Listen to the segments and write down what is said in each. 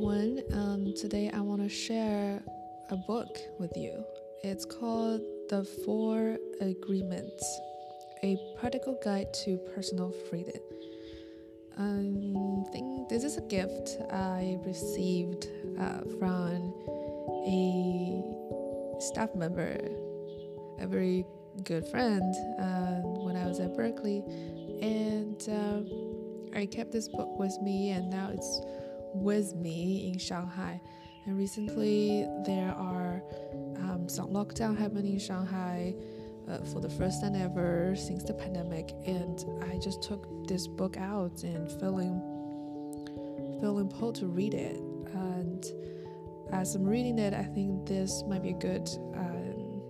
everyone. Um, today I want to share a book with you. It's called The Four Agreements A Practical Guide to Personal Freedom. Um, I think this is a gift I received uh, from a staff member, a very good friend, uh, when I was at Berklee. And uh, I kept this book with me, and now it's with me in Shanghai. And recently, there are um, some lockdown happening in Shanghai uh, for the first time ever since the pandemic. And I just took this book out and feeling feeling pulled to read it. And as I'm reading it, I think this might be a good. Um,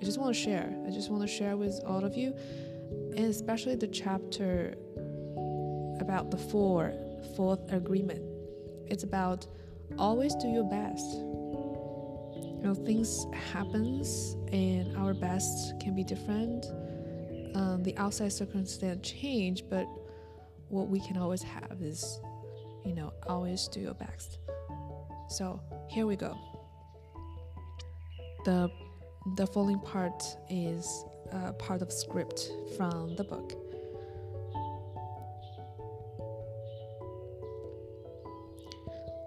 I just want to share. I just want to share with all of you, and especially the chapter about the four fourth agreement. It's about always do your best. You know, things happens and our best can be different. Um, the outside circumstance change, but what we can always have is, you know, always do your best. So here we go. The the following part is uh, part of script from the book.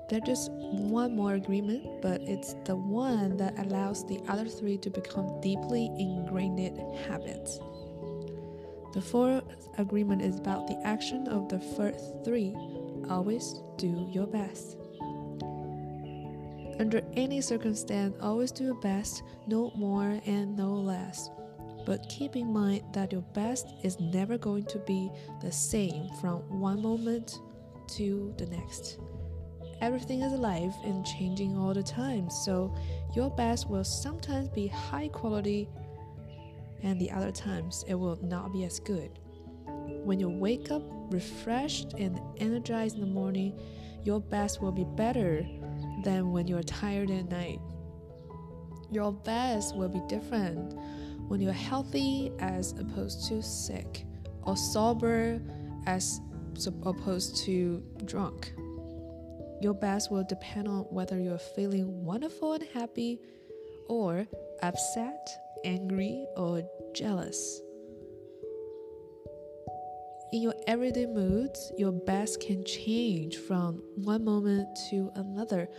There's just one more agreement, but it's the one that allows the other three to become deeply ingrained habits. The fourth agreement is about the action of the first three. Always do your best. Under any circumstance, always do your best, no more and no less. But keep in mind that your best is never going to be the same from one moment to the next. Everything is alive and changing all the time, so your best will sometimes be high quality and the other times it will not be as good. When you wake up refreshed and energized in the morning, your best will be better than when you're tired at night. Your best will be different when you're healthy as opposed to sick, or sober as opposed to drunk. Your best will depend on whether you're feeling wonderful and happy, or upset, angry, or jealous. In your everyday moods, your best can change from one moment to another,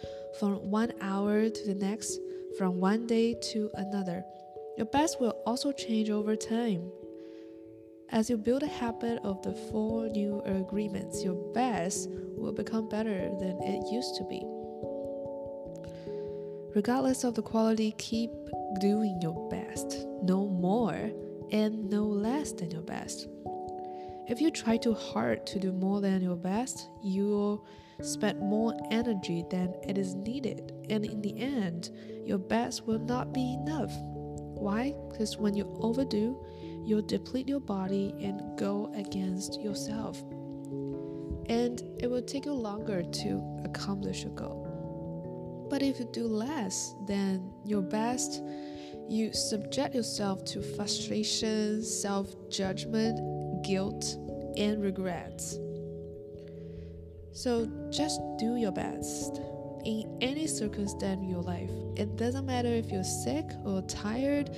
from one hour to the next, from one day to another. Your best will also change over time. As you build a habit of the four new agreements, your best will become better than it used to be. Regardless of the quality, keep doing your best, no more and no less than your best. If you try too hard to do more than your best, you'll spend more energy than it is needed, and in the end, your best will not be enough. Why? Because when you overdo, you'll deplete your body and go against yourself. And it will take you longer to accomplish your goal. But if you do less than your best, you subject yourself to frustration, self judgment, guilt, and regrets. So just do your best in any circumstance in your life. It doesn't matter if you're sick or tired,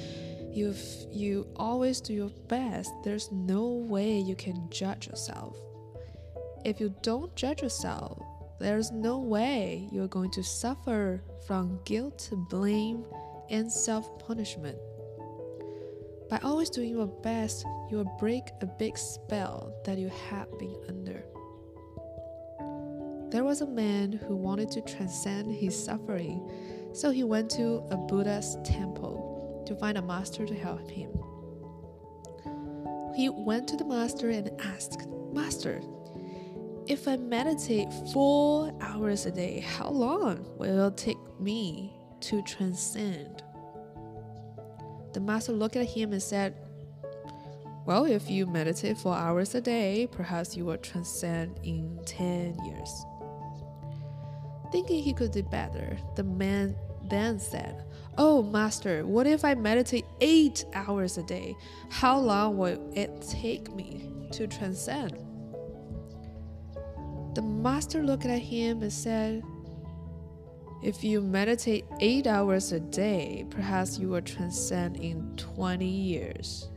you you always do your best. There's no way you can judge yourself. If you don't judge yourself, there's no way you're going to suffer from guilt, blame, and self punishment. By always doing your best, you will break a big spell that you have been under. There was a man who wanted to transcend his suffering, so he went to a Buddha's temple to find a master to help him. He went to the master and asked, Master, if I meditate four hours a day, how long will it take me to transcend? The master looked at him and said, Well, if you meditate four hours a day, perhaps you will transcend in 10 years. Thinking he could do better, the man then said, Oh, master, what if I meditate eight hours a day? How long will it take me to transcend? The master looked at him and said, If you meditate eight hours a day, perhaps you will transcend in 20 years.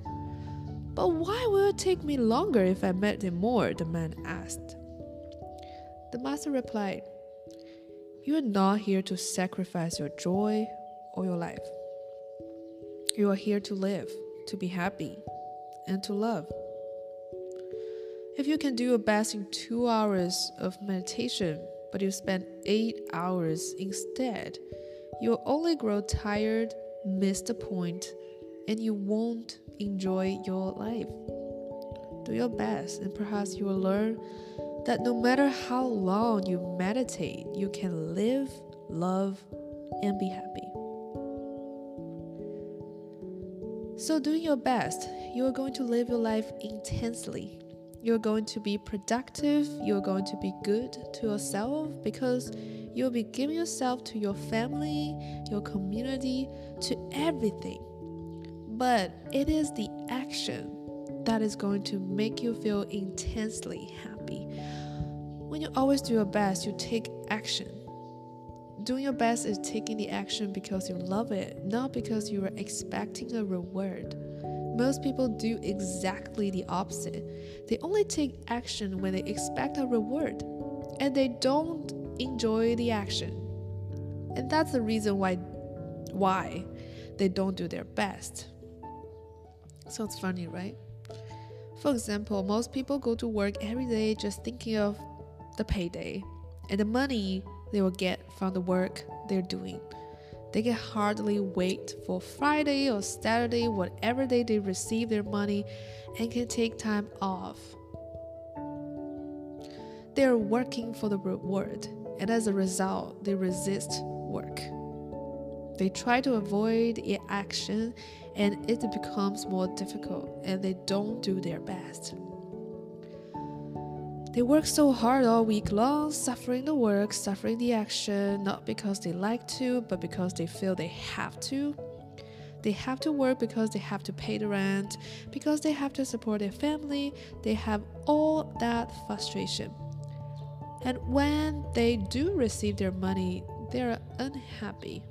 But why will it take me longer if I meditate more? the man asked. The master replied, You are not here to sacrifice your joy or your life. You are here to live, to be happy, and to love. If you can do your best in two hours of meditation, but you spend eight hours instead, you'll only grow tired, miss the point, and you won't enjoy your life. Do your best, and perhaps you will learn that no matter how long you meditate, you can live, love, and be happy. So, doing your best, you are going to live your life intensely you're going to be productive, you're going to be good to yourself because you'll be giving yourself to your family, your community, to everything. But it is the action that is going to make you feel intensely happy. When you always do your best, you take action. Doing your best is taking the action because you love it, not because you are expecting a reward. Most people do exactly the opposite. They only take action when they expect a reward, and they don't enjoy the action. And that's the reason why why they don't do their best. Sounds funny, right? For example, most people go to work every day just thinking of the payday and the money they will get from the work they're doing. They can hardly wait for Friday or Saturday, whatever day they receive their money, and can take time off. They are working for the reward, and as a result, they resist work. They try to avoid action, and it becomes more difficult, and they don't do their best. They work so hard all week long, suffering the work, suffering the action, not because they like to, but because they feel they have to. They have to work because they have to pay the rent, because they have to support their family. They have all that frustration. And when they do receive their money, they are unhappy.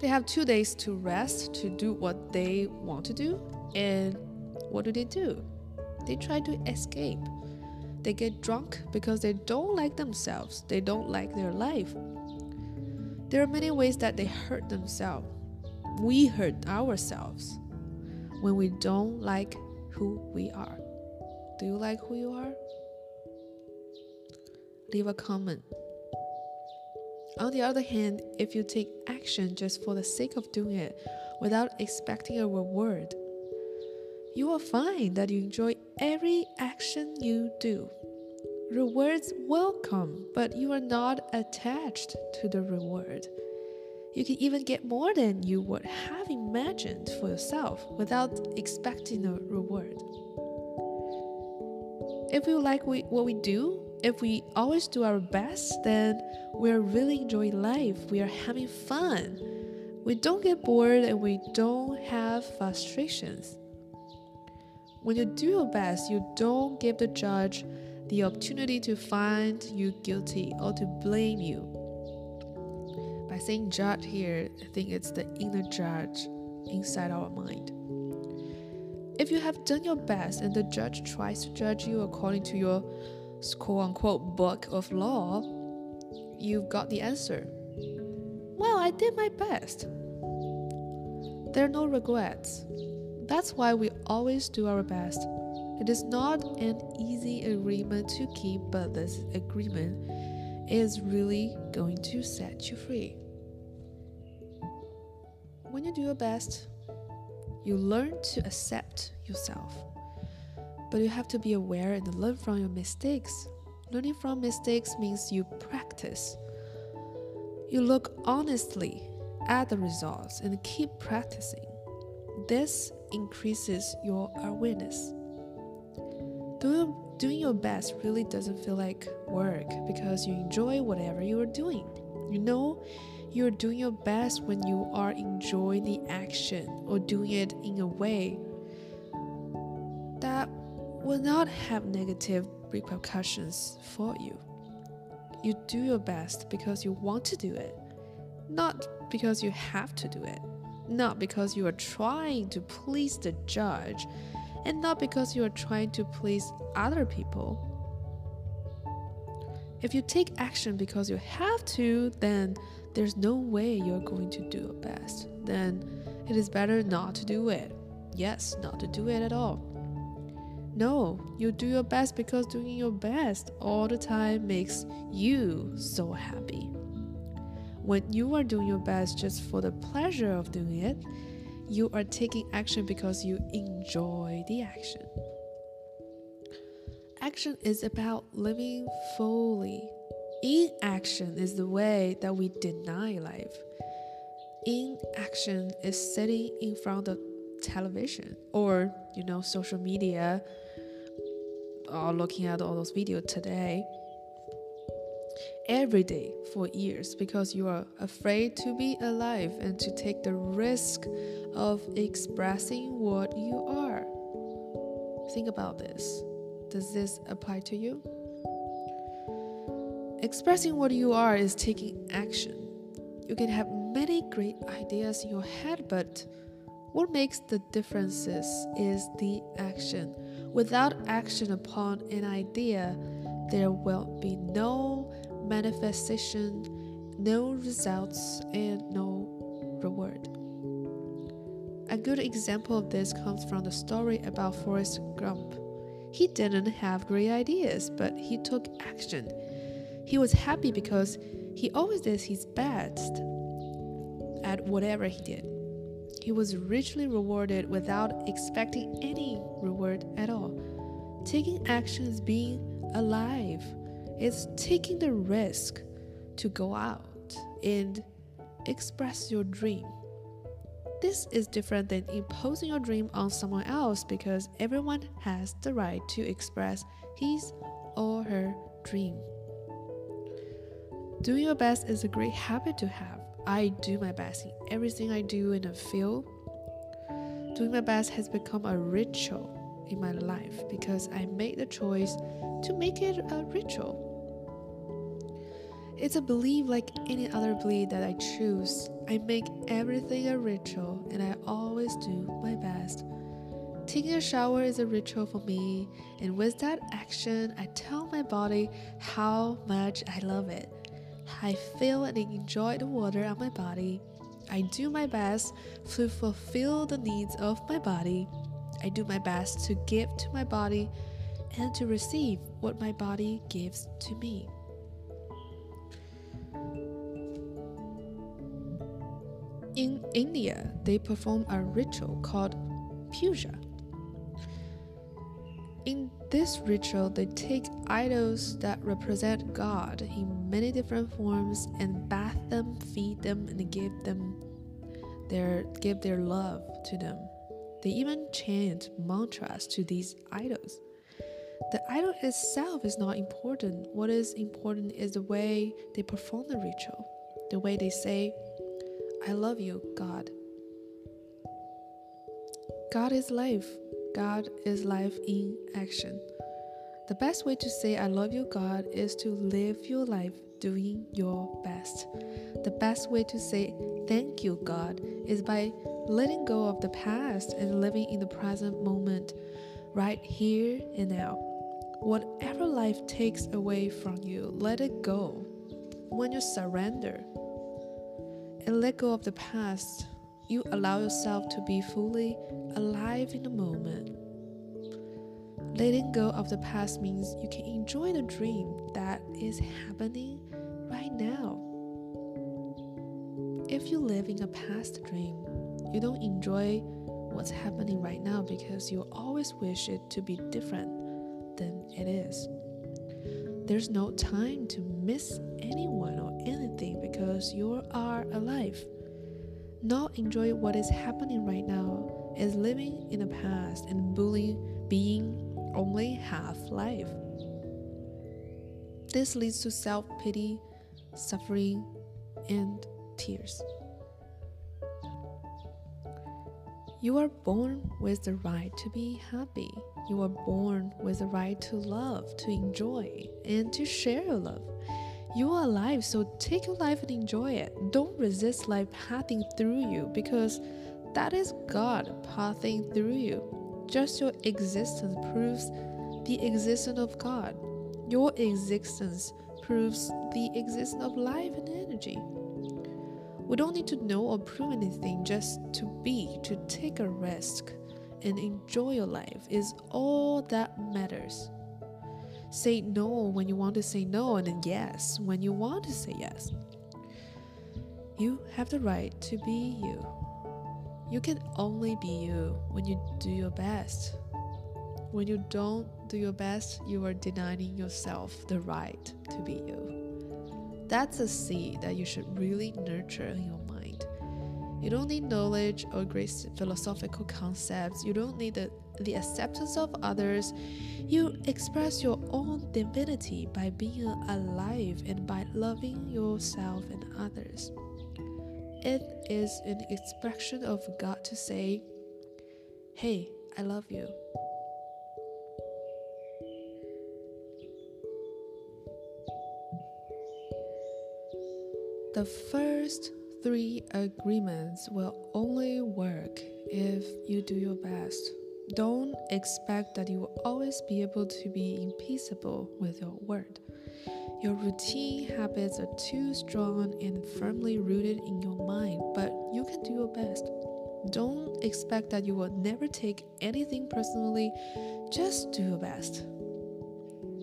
They have two days to rest, to do what they want to do, and what do they do? They try to escape. They get drunk because they don't like themselves, they don't like their life. There are many ways that they hurt themselves. We hurt ourselves when we don't like who we are. Do you like who you are? Leave a comment. On the other hand, if you take action just for the sake of doing it without expecting a reward, you will find that you enjoy every action you do. Rewards will come, but you are not attached to the reward. You can even get more than you would have imagined for yourself without expecting a reward. If we like we, what we do, if we always do our best, then we're really enjoying life. We are having fun. We don't get bored and we don't have frustrations. When you do your best, you don't give the judge the opportunity to find you guilty or to blame you. By saying judge here, I think it's the inner judge inside our mind. If you have done your best and the judge tries to judge you according to your quote unquote book of law, you've got the answer. Well, I did my best. There are no regrets. That's why we always do our best. It is not an easy agreement to keep, but this agreement is really going to set you free. When you do your best, you learn to accept yourself. But you have to be aware and learn from your mistakes. Learning from mistakes means you practice. You look honestly at the results and keep practicing. This increases your awareness. Doing, doing your best really doesn't feel like work because you enjoy whatever you are doing. You know, you're doing your best when you are enjoying the action or doing it in a way that will not have negative repercussions for you. You do your best because you want to do it, not because you have to do it, not because you are trying to please the judge, and not because you are trying to please other people. If you take action because you have to, then there's no way you're going to do your best. Then it is better not to do it. Yes, not to do it at all. No, you do your best because doing your best all the time makes you so happy. When you are doing your best just for the pleasure of doing it, you are taking action because you enjoy the action. Action is about living fully. Inaction is the way that we deny life. Inaction is sitting in front of television or, you know, social media or looking at all those videos today every day for years because you are afraid to be alive and to take the risk of expressing what you are. Think about this. Does this apply to you? Expressing what you are is taking action. You can have many great ideas in your head, but what makes the differences is the action. Without action upon an idea, there will be no manifestation, no results, and no reward. A good example of this comes from the story about Forrest Gump. He didn't have great ideas, but he took action. He was happy because he always did his best at whatever he did. He was richly rewarded without expecting any reward at all. Taking action is being alive, it's taking the risk to go out and express your dream. This is different than imposing your dream on someone else because everyone has the right to express his or her dream. Doing your best is a great habit to have. I do my best in everything I do in a field. Doing my best has become a ritual in my life because I made the choice to make it a ritual. It's a belief like any other belief that I choose. I make everything a ritual and I always do my best. Taking a shower is a ritual for me, and with that action, I tell my body how much I love it. I feel and enjoy the water on my body. I do my best to fulfill the needs of my body. I do my best to give to my body and to receive what my body gives to me. India, they perform a ritual called puja. In this ritual, they take idols that represent God in many different forms and bath them, feed them, and give them their give their love to them. They even chant mantras to these idols. The idol itself is not important. What is important is the way they perform the ritual, the way they say, I love you, God. God is life. God is life in action. The best way to say I love you, God, is to live your life doing your best. The best way to say thank you, God, is by letting go of the past and living in the present moment, right here and now. Whatever life takes away from you, let it go. When you surrender, and let go of the past, you allow yourself to be fully alive in the moment. Letting go of the past means you can enjoy the dream that is happening right now. If you live in a past dream, you don't enjoy what's happening right now because you always wish it to be different than it is. There's no time to miss anyone or anything because you are alive. Not enjoy what is happening right now is living in the past and bullying being only half life. This leads to self pity, suffering, and tears. You are born with the right to be happy. You are born with the right to love, to enjoy, and to share your love. You are alive, so take your life and enjoy it. Don't resist life passing through you because that is God passing through you. Just your existence proves the existence of God. Your existence proves the existence of life and energy. We don't need to know or prove anything, just to be, to take a risk and enjoy your life is all that matters. Say no when you want to say no, and then yes when you want to say yes. You have the right to be you. You can only be you when you do your best. When you don't do your best, you are denying yourself the right to be you. That's a seed that you should really nurture in your mind. You don't need knowledge or great philosophical concepts. You don't need the, the acceptance of others. You express your own divinity by being alive and by loving yourself and others. It is an expression of God to say, Hey, I love you. The first three agreements will only work if you do your best. Don't expect that you will always be able to be impeccable with your word. Your routine habits are too strong and firmly rooted in your mind, but you can do your best. Don't expect that you will never take anything personally, just do your best.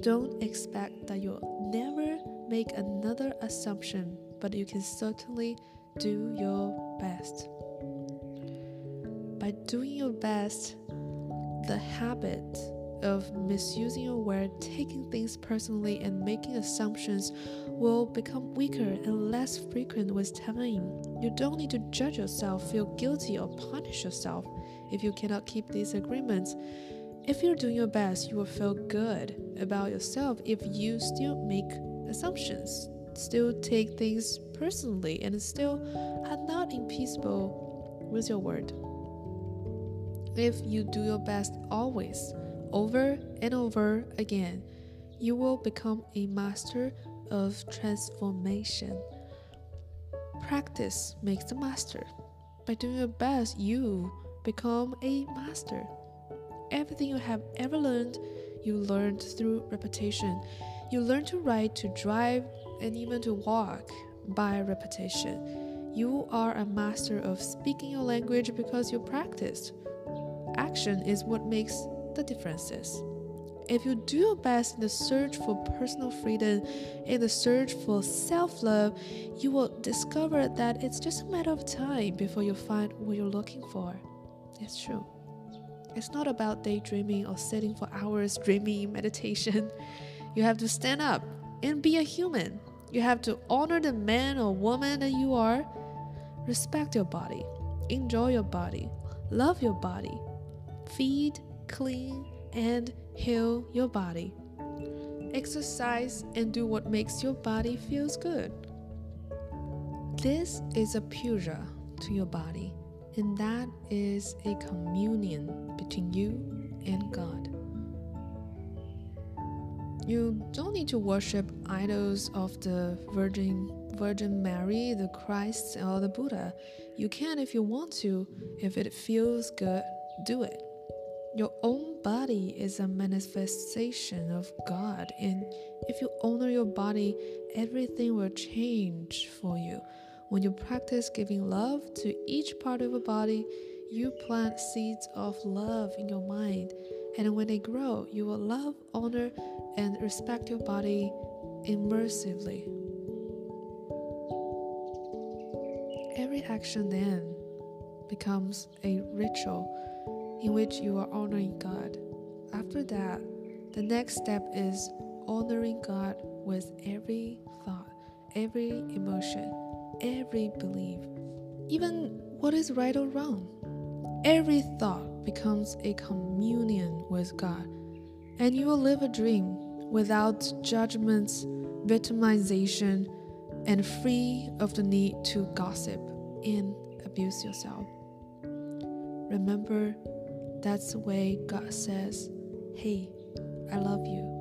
Don't expect that you'll never make another assumption, but you can certainly do your best. By doing your best, the habit of misusing your word, taking things personally, and making assumptions will become weaker and less frequent with time. You don't need to judge yourself, feel guilty, or punish yourself if you cannot keep these agreements. If you're doing your best, you will feel good about yourself if you still make assumptions, still take things personally, and still are not in impeccable with your word. If you do your best always, over and over again, you will become a master of transformation. Practice makes the master. By doing your best, you become a master. Everything you have ever learned, you learned through repetition. You learn to write, to drive, and even to walk by repetition. You are a master of speaking your language because you practiced. Action is what makes the differences. If you do your best in the search for personal freedom, in the search for self love, you will discover that it's just a matter of time before you find what you're looking for. It's true. It's not about daydreaming or sitting for hours dreaming in meditation. You have to stand up and be a human. You have to honor the man or woman that you are. Respect your body. Enjoy your body. Love your body. Feed clean, and heal your body. Exercise and do what makes your body feels good. This is a puja to your body, and that is a communion between you and God. You don't need to worship idols of the Virgin Virgin Mary, the Christ, or the Buddha. You can if you want to. If it feels good, do it. Your own body is a manifestation of God, and if you honor your body, everything will change for you. When you practice giving love to each part of your body, you plant seeds of love in your mind, and when they grow, you will love, honor, and respect your body immersively. Every action then becomes a ritual in which you are honoring God. After that, the next step is honoring God with every thought, every emotion, every belief, even what is right or wrong. Every thought becomes a communion with God, and you will live a dream without judgments, victimization, and free of the need to gossip and abuse yourself. Remember that's the way God says Hey, I love you.